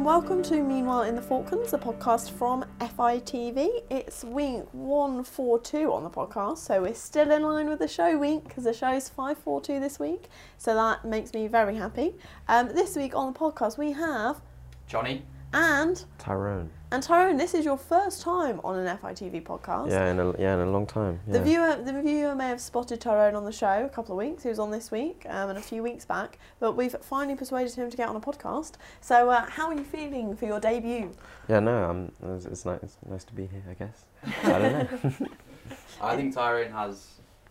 and welcome to Meanwhile in the Falklands, a podcast from FITV. It's week 142 on the podcast, so we're still in line with the show week because the show's 542 this week, so that makes me very happy. Um, this week on the podcast, we have Johnny. and Tyrone. And Tyrone. This is your first time on an FITV podcast. Yeah, in a yeah in a long time. Yeah. The viewer, the viewer may have spotted Tyrone on the show a couple of weeks. He was on this week um, and a few weeks back, but we've finally persuaded him to get on a podcast. So, uh, how are you feeling for your debut? Yeah, no, um, it's, it's nice. It's nice to be here. I guess. I don't know. I think Tyrone has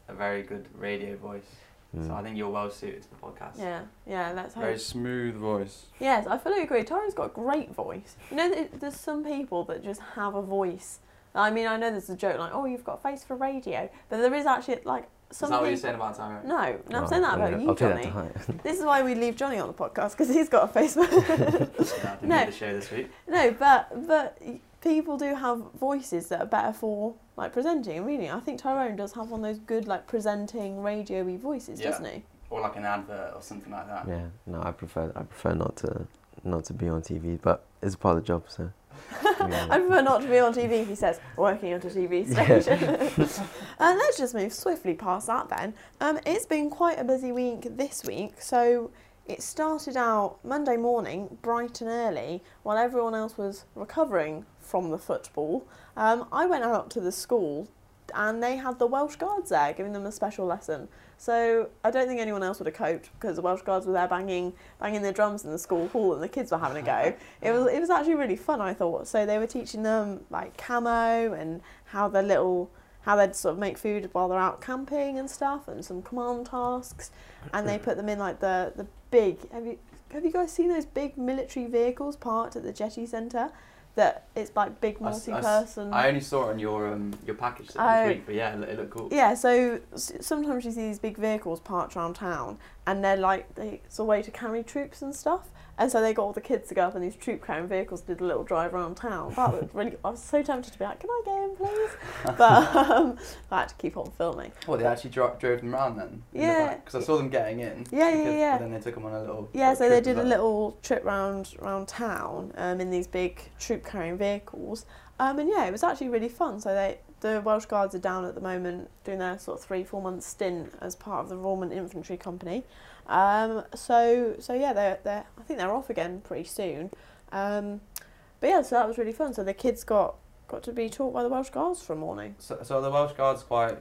a very good radio voice, so Mm. I think you're well suited to the podcast. Yeah, yeah, let's hope. Very smooth voice. Yes, I fully agree. Tyrone's got a great voice. You know, there's some people that just have a voice. I mean, I know there's a joke like, "Oh, you've got a face for radio," but there is actually like Is some that what you're saying about Tyrone? no, no, I'm Oh, saying that yeah, about you, I'll Johnny. that to heart. This is why we leave Johnny on the podcast because he's got a face for. Yeah, I didn't No. the show this week. No, but but people do have voices that are better for like presenting and reading. I think Tyrone does have one of those good like presenting radio-y voices, Yeah. doesn't he? Or like an advert or something like that. yeah, no, I prefer I prefer not to not to be on TV, but it's part of the job. So. I prefer not to be on TV, he says, working at a TV Yeah. station. uh, let's just move swiftly past that then. Um, it's been quite a busy week this week, so it started out Monday morning, bright and early, while everyone else was recovering from the football. Um, I went out to the school and they had the Welsh Guards there giving them a special lesson. So I don't think anyone else would have coped because the Welsh Guards were there banging banging their drums in the school hall and the kids were having a go. It was it was actually really fun I thought. So they were teaching them like camo and how their little how they'd sort of make food while they're out camping and stuff and some command tasks and they put them in like the the big have you have you guys seen those big military vehicles parked at the jetty centre that it's like big I s- I multi-person I only saw it on your um, your package this Oh. week, but yeah, it, looked- it looked cool. Yeah, so s- sometimes you see these big vehicles parked around town, and they're like they, it's a way to carry troops and stuff. And so they got all the kids to go up in these troop carrying vehicles, did a little drive around town. That was really. I was so tempted to be like, "Can I get in, please?" But um, I had to keep on filming. Well, they actually dro- drove them around then. Yeah. Because I saw them getting in. Yeah, yeah, because- yeah. But then they took them on a little. Yeah, so they did a little trip round round town um, in these big troop carrying vehicles, um, and yeah, it was actually really fun. So they the Welsh Guards are down at the moment doing their sort of three four month stint as part of the Roulement Infantry Company. Um, so so yeah, they're they are I think they're off again pretty soon. Um, but yeah, so that was really fun. So the kids got got to be taught by the Welsh Guards for a morning. So, so the Welsh Guards quite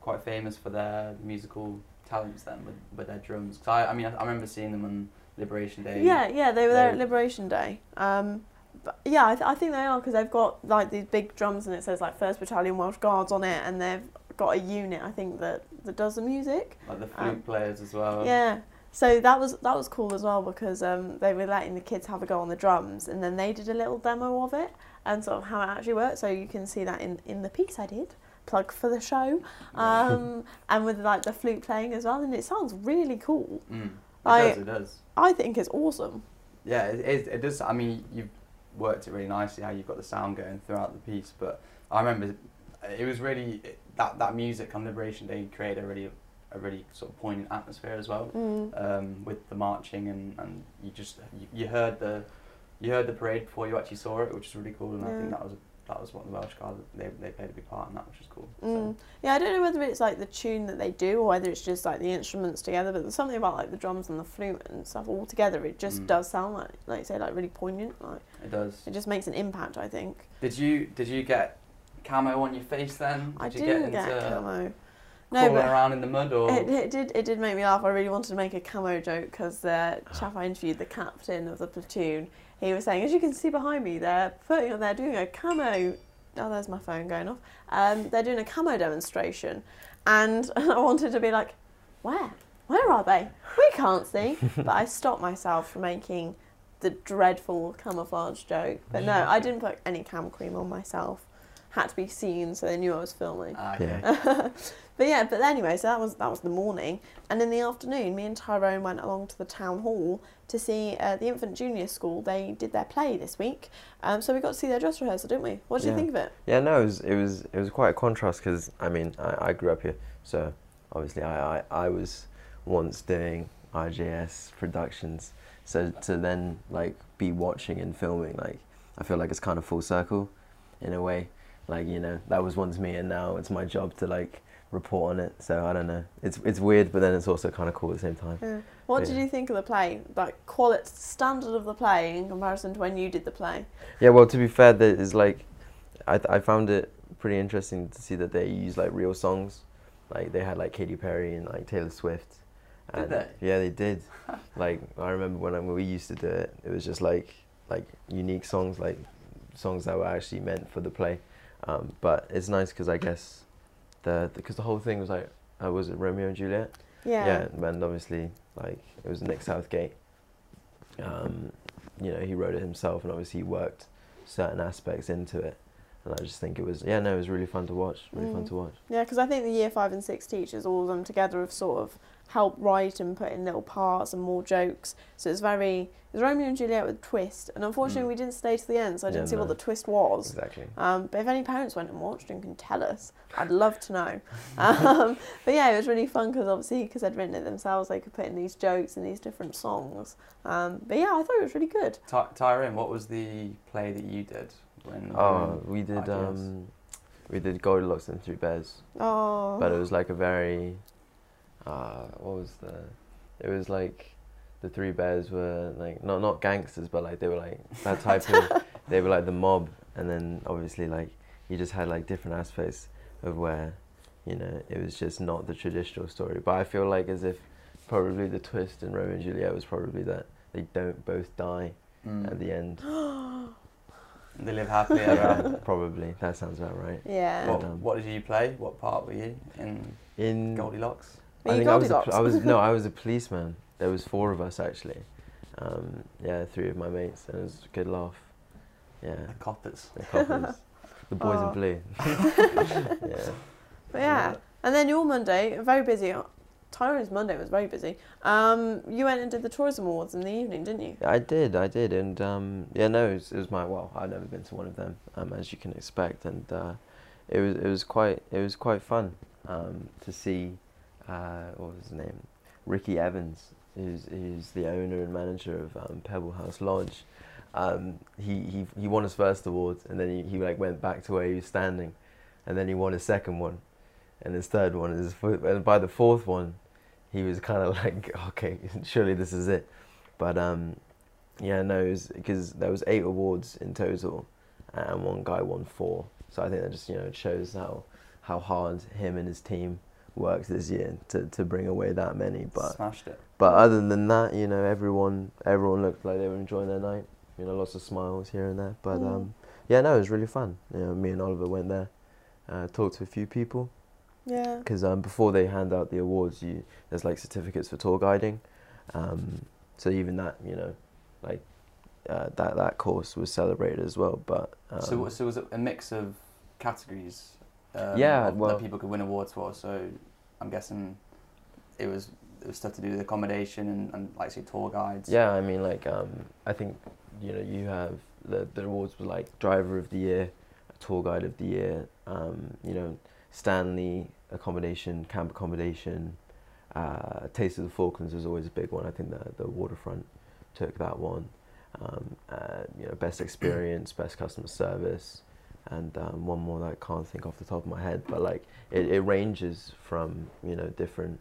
quite famous for their musical talents then with, with their drums. 'Cause I, I mean I, I remember seeing them on Liberation Day. Yeah, yeah, they were there at Liberation Day. Um, but yeah, I, th- I think they are because they've got like these big drums and it says like First Battalion Welsh Guards on it, and they've got a unit I think that that does the music. Like the flute Um, players as well. Yeah. So that was that was cool as well because um, they were letting the kids have a go on the drums, and then they did a little demo of it and sort of how it actually works. So you can see that in in the piece I did. Plug for the show, um, and with like the flute playing as well, and it sounds really cool. Mm. It I- does, it does. I think it's awesome. Yeah, it, it, it does. I mean, you've worked it really nicely how you've got the sound going throughout the piece. But I remember it was really that that music on Liberation Day created a really a really sort of poignant atmosphere as well. Mm. Um, with the marching and, and you just you, you heard the you heard the parade before you actually saw it, which is really cool. And I think that was that was what the Welsh Guard they they played a big part in that, which is cool. Mm. Yeah, I don't know whether it's like the tune that they do or whether it's just like the instruments together, but there's something about like the drums and the flute and stuff all together. It just Mm. does sound like, like you say, like really poignant. Like it does. it just makes an impact. I think. Did you did you get camo on your face then? I Did you didn't get get, into camo. No, crawling around in the mud or? it, it did it did make me laugh. I really wanted to make a camo joke because the chap I interviewed, the captain of the platoon, he was saying, as you can see behind me, they're putting they're doing a camo. Oh, there's my phone going off. Um, they're doing a camo demonstration, and I wanted to be like, where? Where are they? We can't see. but I stopped myself from making the dreadful camouflage joke. But no, I didn't put any cam cream on myself. Had to be seen so they knew I was filming. Ah, okay. Yeah. but yeah, but anyway, so that was that was the morning, and in the afternoon, me and Tyrone went along to the town hall to see uh, the infant junior school. They did their play this week, um, so we got to see their dress rehearsal, didn't we? What did you think of it? Yeah, no, it was it was it was quite a contrast because I mean I, I grew up here, so obviously I, I, I was once doing RJS Productions. So to then like be watching and filming, like I feel like it's kind of full circle, in a way. Like you know that was once me, and now it's my job to like report on it. So I don't know. It's it's weird, but then it's also kind of cool at the same time. Yeah. What Yeah. did you think of the play? Like quality standard of the play in comparison to when you did the play? Yeah, well, to be fair, there is like, I I found it pretty interesting to see that they use like real songs, like they had like Katy Perry and like Taylor Swift. Did they? Yeah, they did. like I remember when, I, when we used to do it, it was just like like unique songs, like songs that were actually meant for the play. Um, but it's nice because I guess the because the whole thing was like, uh, was it Romeo and Juliet? Yeah. and obviously like it was Nick Southgate. Um, you know, he wrote it himself, and obviously he worked certain aspects into it. And I just think it was yeah, no, it was really fun to watch. Really fun Mm. to watch. Yeah, because I think the year five and six teachers, all of them together, have sort of helped write and put in little parts and more jokes. So it's very it's Romeo and Juliet with a twist. And unfortunately, Mm. we didn't stay to the end, so I Yeah, didn't see what the twist was. Exactly. Um, but if any parents went and watched and can tell us, I'd love to know. Um, but yeah, it was really fun because obviously because they'd written it themselves, they could put in these jokes and these different songs. Um, but yeah, I thought it was really good. Ty- Tyrone, what was the play that you did when? Oh, in we did um, we did Goldilocks and Three Bears, Oh, but it was like a very, uh, what was the? It was like, the Three Bears were like not not gangsters, but like they were like that type of. They were like the mob, and then obviously like you just had like different aspects of where, you know, it was just not the traditional story. But I feel like as if probably the twist in Romeo and Juliet was probably that they don't both die Mm. at the end. They live happily ever after. Yeah, probably that sounds about right. yeah. What, Um, what did you play? What part were you in In Goldilocks? Were I think I was, a, pl- Goldilocks? I was no, I was a policeman. There was four of us actually. Um, yeah, three of my mates, and it was a good laugh. Yeah, The coppers. the coppers, the boys Oh. in blue. yeah, But yeah, and then your Monday, very busy. Tyrone's Monday was very busy. Um, you went and did the tourism awards in the evening, didn't you? I did, I did, and um, yeah, no, it was, it was my well. I've never been to one of them, um, as you can expect, and uh, it was it was quite it was quite fun um, to see. Uh, what was his name? Ricky Evans, who's who's the owner and manager of um, Pebble House Lodge. Um, he, he he won his first award, and then he, he like went back to where he was standing, and then he won his second one, and his third one. And, his, and by the fourth one, he was kind of like, okay, surely this is it. But um, yeah, no, because there was eight awards in total, and one guy won four. So I think that just you know shows how how hard him and his team worked this year to, to bring away that many. But Smashed it. but other than that, you know, everyone everyone looked like they were enjoying their night. You know, lots of smiles here and there. But Mm. um, yeah, no, it was really fun. You know, me and Oliver went there, uh, talked to a few people Yeah. because um, before they hand out the awards, you there's like certificates for tour guiding. Um, so even that, you know, like uh, that that course was celebrated as well. But um, so, so was it a mix of categories? Um, Yeah, well- that people could win awards for. So, I'm guessing it was it was stuff to do with accommodation and, and like say tour guides. yeah, I mean, like um, I think you know you have the the awards were like driver of the year, tour guide of the year. Um, you know, Stanley accommodation, camp accommodation. Uh, Taste of the Falklands was always a big one. I think the the waterfront took that one. Um, uh, you know, best experience, best customer service, and um, one more that I can't think off the top of my head. But like, it, it ranges from you know different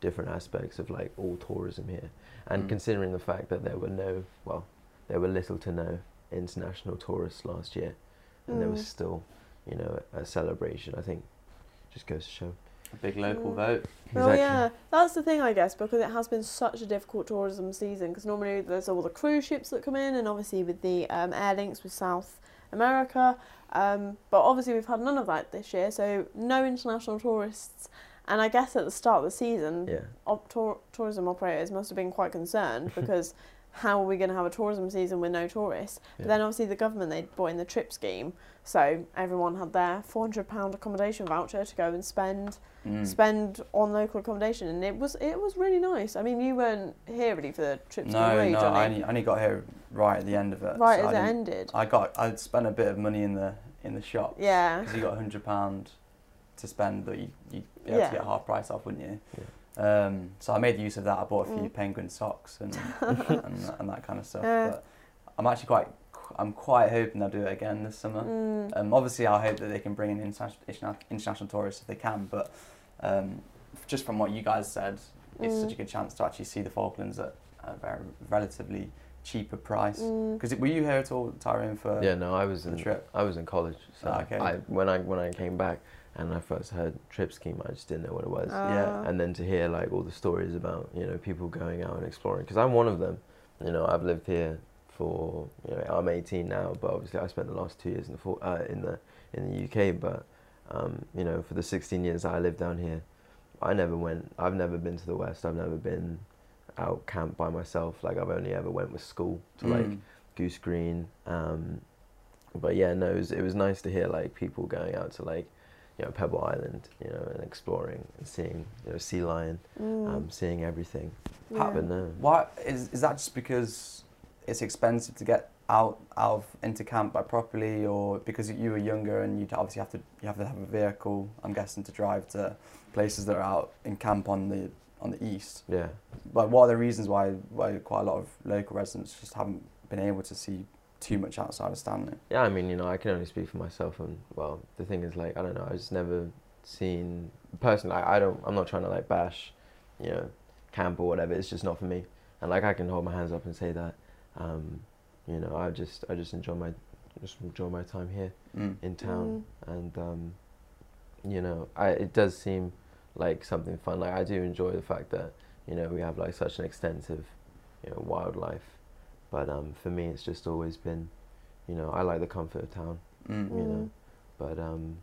different aspects of like all tourism here, and Mm. considering the fact that there were no well, there were little to no international tourists last year, and there was Mm. still you know a celebration. I think just goes to show. A big local Mm. vote. Oh yeah, that's the thing I guess because it has been such a difficult tourism season. Because normally there's all the cruise ships that come in, and obviously with the um, air links with South America. Um, but obviously we've had none of that this year, so no international tourists. And I guess at the start of the season, Yeah. op- tour- tourism operators must have been quite concerned because how are we going to have a tourism season with no tourists? But then obviously the government they brought in the trip scheme, so everyone had their four hundred pound accommodation voucher to go and spend Mm. spend on local accommodation, and it was it was really nice. I mean, you weren't here really for the trip scheme, No, were you, no, Johnny? I only, I only got here right at the end of it. right so as I it ended. I got I spent a bit of money in the in the shop. yeah. Because you got a hundred pound to spend, but you you'd be able Yeah. to get half price off, wouldn't you? Yeah. Um, so I made use of that. I bought a few Mm. penguin socks and, and and that kind of stuff. Yeah. But I'm actually quite I'm quite hoping they'll do it again this summer. Mm. Um, obviously, I hope that they can bring in international international tourists if they can. But um, just from what you guys said, it's Mm. such a good chance to actually see the Falklands at a very relatively cheaper price. Mm. Because were you here at all, Tyrone, for Yeah, no, I was the in trip? I was in college, so Ah, okay. I when I when I came back and I first heard trip scheme, I just didn't know what it was. Yeah. Ah. and then to hear like all the stories about you know people going out and exploring because I'm one of them. You know, I've lived here for you know I'm 18 now, but obviously I spent the last two years in the for- uh, in the in the UK. But um, you know, for the 16 years that I lived down here, I never went. I've never been to the west. I've never been out camp by myself. Like I've only ever went with school to like Mm. Goose Green. Um, but yeah, no, it was, it was nice to hear like people going out to like, you know, Pebble Island, you know, and exploring and seeing, you know, sea lion, Mm. um, seeing everything. Yeah. But no, Why is is that just because it's expensive to get out out of into camp by properly, or because you were younger and you obviously have to you have to have a vehicle? I'm guessing to drive to places that are out in camp on the on the east. yeah, But what are the reasons why why quite a lot of local residents just haven't been able to see too much outside of Stanley? yeah. I mean, you know, I can only speak for myself, and well, the thing is, like, I don't know, I've just never seen personally. I, I don't. I'm not trying to like bash, you know, camp or whatever. It's just not for me. And like, I can hold my hands up and say that. Um, you know, I just I just enjoy my just enjoy my time here. Mm. in town, and um, you know, I it does seem like something fun. Like I do enjoy the fact that you know we have like such an extensive, you know, wildlife. But um, for me, it's just always been, you know, I like the comfort of town. Mm. You know, but um,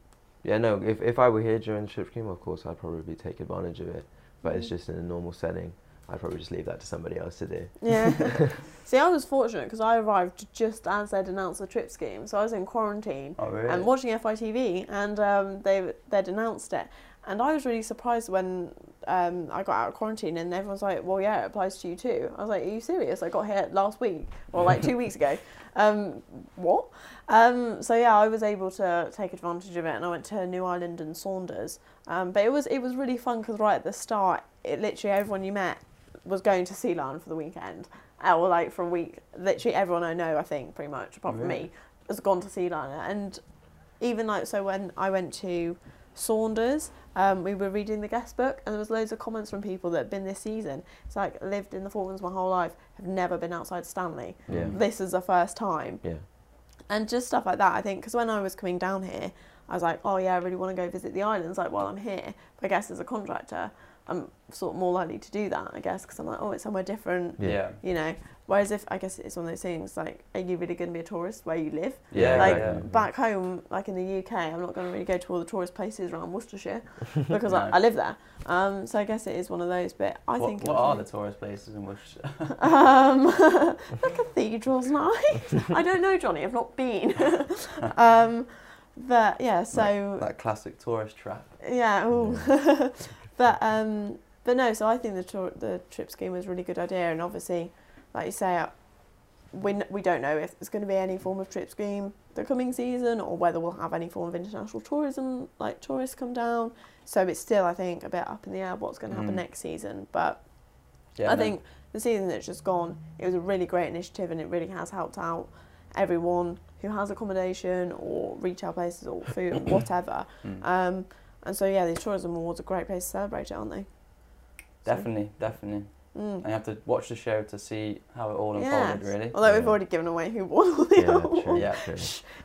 yeah, no. If if I were here during the trip scheme, of course, I'd probably take advantage of it. But it's Mm. just in a normal setting. I'd probably just leave that to somebody else to do. Yeah. See, I was fortunate because I arrived just as they'd announced the trip scheme, so I was in quarantine Oh really? and watching FITV, and um, they they'd announced it, and I was really surprised when um, I got out of quarantine, and everyone's like, "Well, yeah, it applies to you too." I was like, "Are you serious? I got here last week or like two weeks ago." Um, what? Um, so yeah, I was able to take advantage of it, and I went to New Island and Saunders. Um, but it was it was really fun because right at the start, it literally everyone you met was going to Sea Lion for the weekend, or like for a week. Literally everyone I know, I think, pretty much apart from me, has gone to Sea Lion, and even like so when I went to Saunders, um, we were reading the guest book, and there was loads of comments from people that had been this season. It's like lived in the Falklands my whole life, have never been outside Stanley. Yeah. This is the first time, Yeah. and just stuff like that. I think because when I was coming down here, I was like, oh yeah, I really want to go visit the islands. Like while I'm here, but I guess as a contractor, I'm sort of more likely to do that. I guess because I'm like, oh, it's somewhere different, Yeah. yeah. you know. Whereas if I guess it's one of those things like, are you really going to be a tourist where you live? Yeah, like yeah. back home, like in the UK, I'm not going to really go to all the tourist places around Worcestershire because No. I, I live there. Um, so I guess it is one of those. But I what think it what are the tourist places in Worcestershire? um, the cathedral's nice. I don't know, Johnny. I've not been. um, but yeah, so that classic tourist trap. yeah. Ooh. but um, but no. So I think the tour, the trip scheme was a really good idea, and obviously, like you say, we we don't know if there's going to be any form of trip scheme the coming season, or whether we'll have any form of international tourism, like tourists come down. So it's still, I think, a bit up in the air what's going to happen Mm. next season. But Yeah, I no. think the season that's just gone, it was a really great initiative and it really has helped out everyone who has accommodation or retail places or food, whatever. Mm. Um, and so, yeah, the Tourism Awards are a great place to celebrate it, aren't they? So, definitely, definitely. Mm. And you have to watch the show to see how it all Yes. unfolded, really. Although we've already given away who won all the Yeah, awards. true. Yeah. true.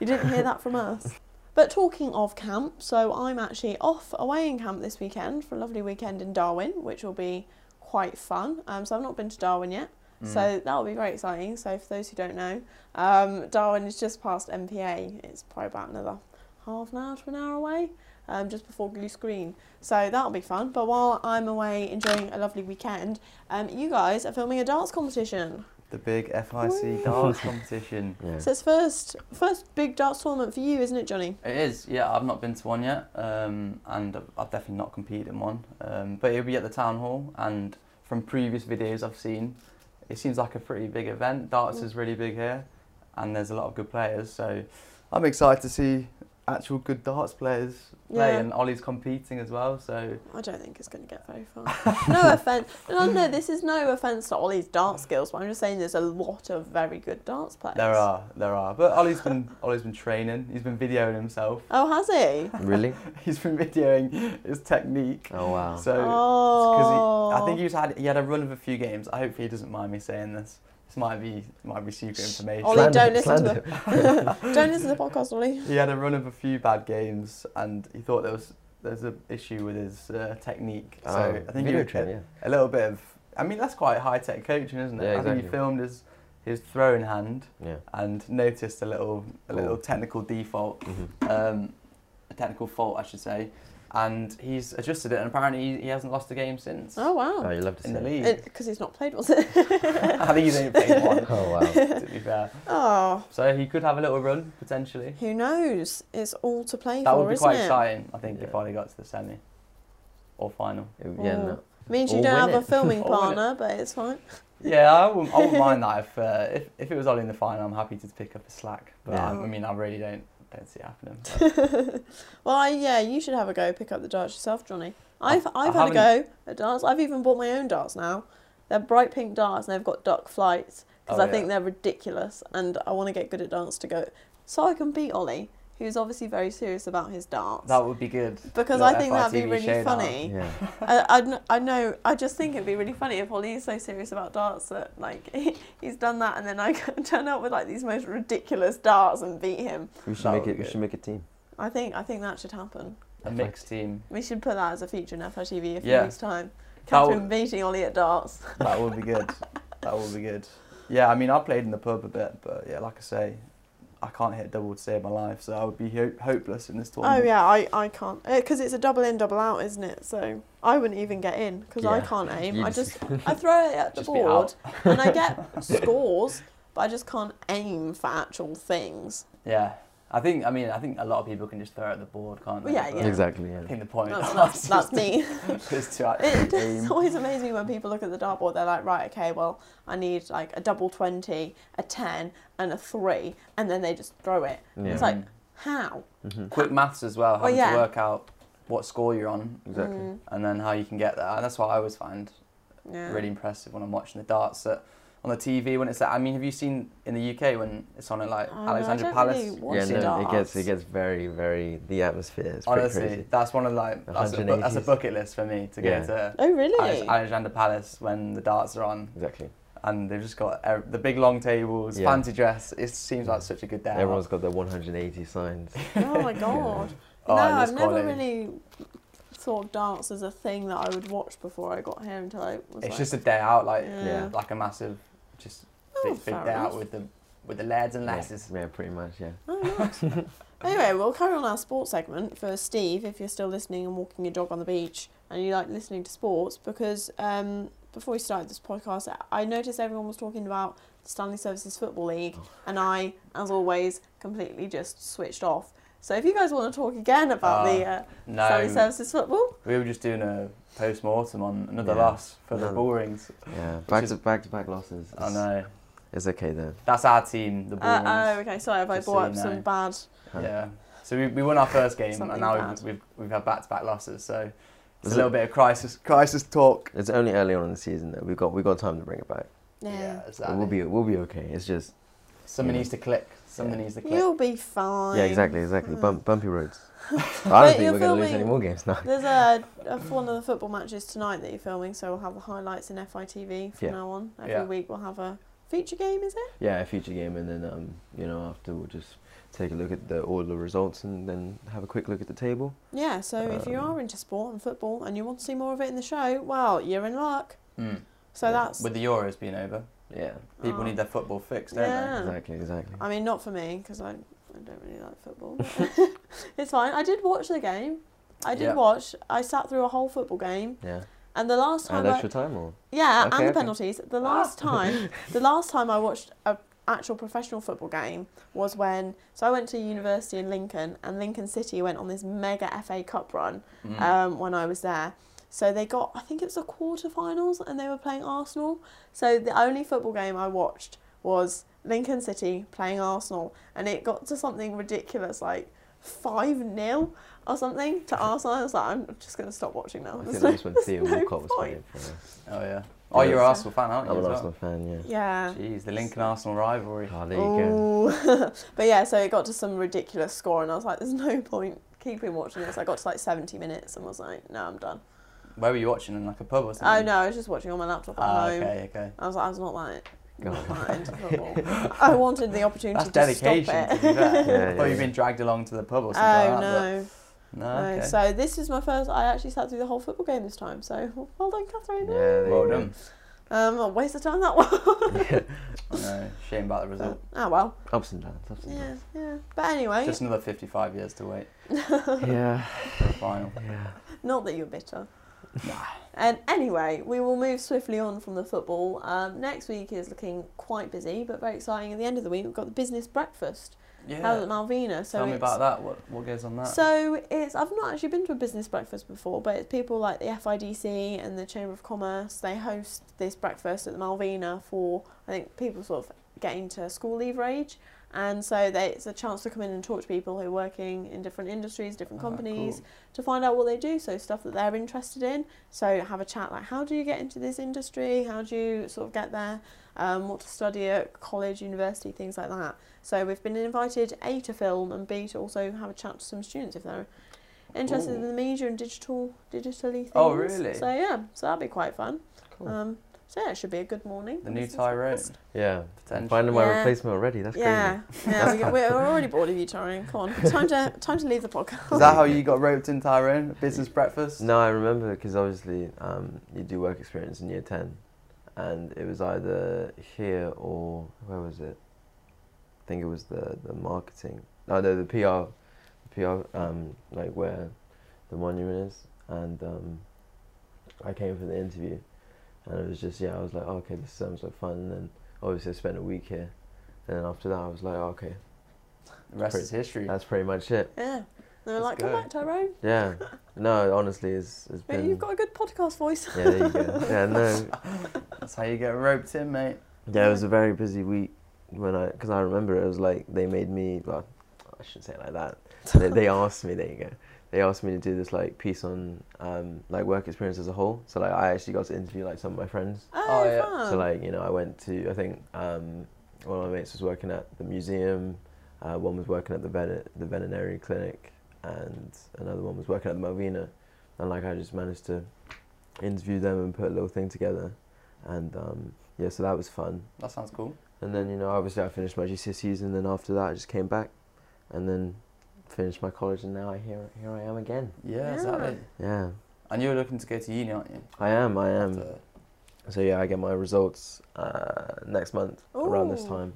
You didn't hear that from us. But talking of camp, so I'm actually off away in camp this weekend for a lovely weekend in Darwin, which will be quite fun. Um, so I've not been to Darwin yet. Mm. So that'll be very exciting. So for those who don't know, um, Darwin is just past MPA. It's probably about another half an hour to an hour away, um, just before Goose Green. So that'll be fun. But while I'm away enjoying a lovely weekend, um, you guys are filming a dance competition. the big FIC Woo. dance competition. Yeah. So it's first first big dance tournament for you, isn't it, Johnny? It is, yeah. I've not been to one yet, um, and I've- I've definitely not competed in one. Um, but it'll be at the town hall, and from previous videos I've seen, it seems like a pretty big event. Darts Mm. is really big here, and there's a lot of good players. So I'm excited to see actual good darts players play, Yeah. and Ollie's competing as well. So I don't think it's going to get very far. no offense. No, no, this is no offense to Ollie's dart skills, but I'm just saying there's a lot of very good darts players. there are, there are. But Ollie's been Ollie's been training. He's been videoing himself. Oh, has he? Really? He's been videoing his technique. Oh wow. So Oh. because I think he's had he had a run of a few games. I hope he doesn't mind me saying this. This might be might be secret information. Ollie, Slander- don't listen to slander. Don't listen to the podcast, Ollie. He had a run of a few bad games, and he thought there was there's an issue with his uh, technique. So Oh, I think video he, train, a, yeah. a little bit of. I mean, that's quite high tech coaching, isn't it? Yeah, I think he filmed his his throwing hand Yeah. and noticed a little a little Oh. technical default, Mhm. um, a technical fault, I should say, and he's adjusted it, and apparently he, he hasn't lost a game since Oh, Oh, wow. you love to see. in the it. league. Because he's not played, was it? I think he's only played one. Oh wow. to be fair, oh, so he could have a little run potentially. who knows? It's all to play That for, That would be quite it? exciting, I think, if Yeah. Ollie got to the semi or final. It- yeah. Oh. No. Means you don't have win a filming Or win it. partner, but it's fine. Yeah, I wouldn't, I wouldn't mind that if, uh, if if it was Ollie in the final. I'm happy to pick up the slack, but Yeah. I, I mean, I really don't don't see it happening. well, I, yeah, you should have a go. Pick up the darts yourself, Johnny. I've I I've had a go at darts. I've even bought my own darts now. They're bright pink darts and they've got duck flights because Oh, I think they're ridiculous and I want to get good at darts to go so I can beat Ollie, who's obviously very serious about his darts. that would be good. because Little I think that'd be really funny. Yeah. I, I, I know. I just think it'd be really funny if Ollie is so serious about darts that like he's done that, and then I turn up with like these most ridiculous darts and beat him. We should That make it. be We should make a team. I think I think that should happen. A mixed team. We should put that as a feature in FITV a few Yeah. weeks time. That would- Catherine beating Ollie at darts. That would be good. that would be good. Yeah, I mean, I played in the pub a bit, but yeah, like I say, I can't hit a double to save my life, so I would be ho- hopeless in this oh, tournament. Oh yeah, I, I can't uh, because it's a double in double out, isn't it? So I wouldn't even get in because I can't aim. You I just- just I throw it at the board and I get scores, but I just can't aim for actual things. Yeah, I think. I mean, I think a lot of people can just throw it at the board, can't they? Yeah, But yeah. Exactly. yeah. I think the point That's, that's, that's me. is to It actually does aim. always amaze me when people look at the dartboard. They're like, right, okay, well, I need like a double twenty, a ten, and a three, and then they just throw it. Yeah. It's like, how? Mhm. quick maths as well, Well, having yeah. to work out what score you're on Exactly. Mm, and then how you can get there. That's what I always find yeah. really impressive when I'm watching the darts. That on the TV when it's like, I mean, have you seen in the UK when it's on at like Oh, Alexandra don't Palace? really Yeah. No. It gets. It gets very, very. The atmosphere is pretty Honestly, crazy. that's one of like that's a, that's a bucket list for me to go to Oh really? Alex- Alexandra Palace when the darts are on, Exactly. and they've just got ev- the big long tables, Yeah. fancy dress. It seems like mm. such a good day. Everyone's got their 180 signs. oh my god. Oh, no, I've this never quality. really thought of dance as a thing that I would watch before I got here until I was It's like, just a day out, like yeah. like a massive, just Oh, big, big fair day out enough. with the with the lads and Yeah. lasses. Yeah. Pretty much. Yeah. Oh, nice. anyway, we'll carry on our sports segment for Steve if you're still listening and walking your dog on the beach and you like listening to sports because um, before we started this podcast, I noticed everyone was talking about the Stanley Services Football League and I, as always, completely just switched off. So if you guys want to talk again about the uh, No, Stanley Services Football, we were just doing a post mortem on another Yeah. loss for the Another- Bull Rings. Yeah. Back is- to back to back losses. I It's- know It's okay though. that's our team, the Bull uh, Rings. oh, okay, sorry if I Just so brought you up some know. bad. Yeah. So we, we won our first game, and now bad. we've, we've we've had back to back losses. So it's Is a it- little bit of crisis crisis talk. It's only early on in the season though. we've got we got time to bring it back. Yeah. exactly. We'll be we'll be okay. It's just Something yeah. needs to click. Something Yeah. needs to click. You'll be fine. yeah exactly exactly. Bump, bumpy roads. I don't think we're gonna lose any filming- more games now. There's a, a one of the football matches tonight that you're filming, so we'll have the highlights in FITV from Yeah. now on. Every Yeah. week we'll have a feature game, is it? Yeah, a future game, and then um, you know after we'll just take a look at the all the results and then have a quick look at the table. Yeah. So if you Um, are into sport and football and you want to see more of it in the show, well, you're in luck. Mm. So Yeah. that's. With the Euros being over, Yeah, people Oh. need their football fixed, don't Yeah. exactly, exactly. I mean, not for me because I, I don't really like football. it's fine. I did watch the game. I did Yeah. watch. I sat through a whole football game, Yeah, and the last time and I, extra time or Yeah, Okay, and the okay. penalties. The last time, the last time I watched a actual professional football game was when so I went to university in Lincoln, and Lincoln City went on this mega FA Cup run? Mm. um, when I was there. So they got, I think it was the quarterfinals, and they were playing Arsenal. So the only football game I watched was Lincoln City playing Arsenal, and it got to something ridiculous like five 0 or something to Arsenal. I was like, I'm just going to stop watching now. I There's think no- that was when Theo no Walcott was playing. Oh yeah. Oh, you're an Arsenal fan, aren't you? I'm an well? Arsenal fan, yeah. Yeah. Jeez, the Lincoln Arsenal rivalry. Oh, there you go. But yeah, so it got to some ridiculous score, and I was like, "There's no point keeping watching this." I got to like 70 minutes, and was like, "No, I'm done." Where were you watching? In like a pub or something? Oh no, I was just watching on my laptop at Ah, home. okay, okay. I was like, I was not that. Not God. that into football. I wanted the opportunity That's to dedication. stop To it. be fair. Yeah, Or yeah, you've been dragged along to the pub or Oh something like that. no. but- No, no. So this is my first. I actually sat through the whole football game this time. So well done, Catherine. Yeah, there well you done. Um, a waste of time that one. Yeah. I know. Shame about the result. oh well. Ups and downs, ups and Yeah, downs. yeah. But anyway, Just another 55 years to wait Yeah, for a final. yeah. not that you're bitter. Nah. And anyway, we will move swiftly on from the football. Um, next week is looking quite busy, but very exciting. At the end of the week, we've got the business breakfast Yeah. held at Malvina. So Tell me about that. What what goes on that? So it's I've not actually been to a business breakfast before, but it's people like the FIDC and the Chamber of Commerce. They host this breakfast at the Malvina for I think people sort of getting to school leave age, and so they, it's a chance to come in and talk to people who are working in different industries, different Ah, companies, cool. to find out what they do. So stuff that they're interested in. So have a chat like how do you get into this industry? How do you sort of get there? Um, what to study at college, university, things like that. So we've been invited A to film and B to also have a chat to some students if they're interested Cool. in the media and digital digitally things. Oh, really? So yeah, so that'll be quite fun. Cool. Um, so yeah, it should be a good morning. The new Business Tyrone. breakfast. yeah. Potential. Finding my Yeah. replacement already. That's Yeah, yeah, we, get- we're already bored of you, Tyrone. Come on, time to time to leave the podcast. Is that how you got roped in Tyrone? Business breakfast? No, I remember because obviously um, you do work experience in year ten, and it was either here or where was it? I think it was the the marketing. No, no, the PR, the PR, um, like where the monument is, and um, I came for the interview, and it was just yeah, I was like, oh, okay, this sounds like fun, and then obviously I spent a week here, and then after that I was like, oh, okay, The rest Pretty- is history. that's pretty much it. Yeah. They were Let's like, come go. back, Tyrone. Yeah, no, honestly, it's it's But been. You've got a good podcast voice. Yeah, there you go. Yeah, no, That's how you get roped in, mate. Yeah, it was a very busy week when I, because I remember it was like they made me, well, I shouldn't say it like that. they, they asked me, there you go. They asked me to do this like piece on um, like work experience as a whole. So like I actually got to interview like some of my friends. Oh, Oh, yeah. fun. So like you know I went to I think um, one of my mates was working at the museum, uh, one was working at the vet the veterinary clinic, and another one was working at the Malvina, and like I just managed to interview them and put a little thing together, and um, yeah, so that was fun. That sounds cool. And then you know obviously I finished my GCSEs, and then after that I just came back, and then finished my college, and now I here here I am again. Yeah, Yeah. exactly. Yeah, And you're looking to go to uni, aren't you? I am. I am. After- So yeah, I get my results uh, next month around this Ooh. time.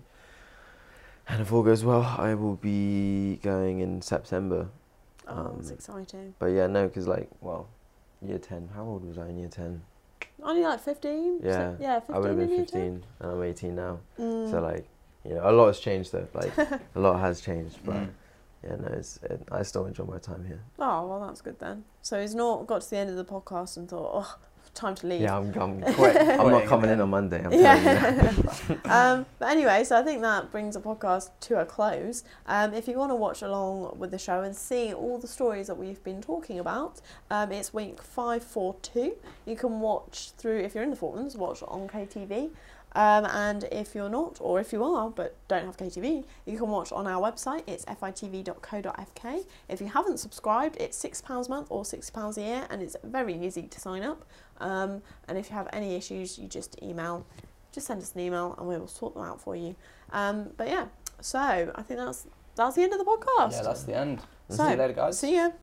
And if all goes well, I will be going in September. Oh, that's Um, exciting. But yeah, no, because like, well, year 10. How old was I in year 10? Only like 15? Yeah, So- yeah, 15 I would have been fifteen, and I'm 18 now. Mm. So like, you know, a lot has changed though. Like, a lot has changed. But Mm. Yeah, no, it's, it, I still enjoy my time here. Oh, well, that's good then. So he's not got to the end of the podcast and thought, oh, time to leave. Yeah, I'm, I'm, Quit- I'm not coming in on Monday. I'm telling you. Yeah. um, but anyway, so I think that brings the podcast to a close. Um, if you want to watch along with the show and see all the stories that we've been talking about, um, it's week 542. You can watch through, if you're in the Falklands, watch on KTV. Um, and if you're not, or if you are but don't have KTV, you can watch on our website. It's fitv.co.fk. If you haven't subscribed, it's £6 a month or £60 a year, and it's very easy to sign up. Um, and if you have any issues, you just email just send us an email and we will sort them out for you. Um, but yeah, so I think that's that's the end of the podcast. Yeah, that's the end. So, See you later, guys. See ya.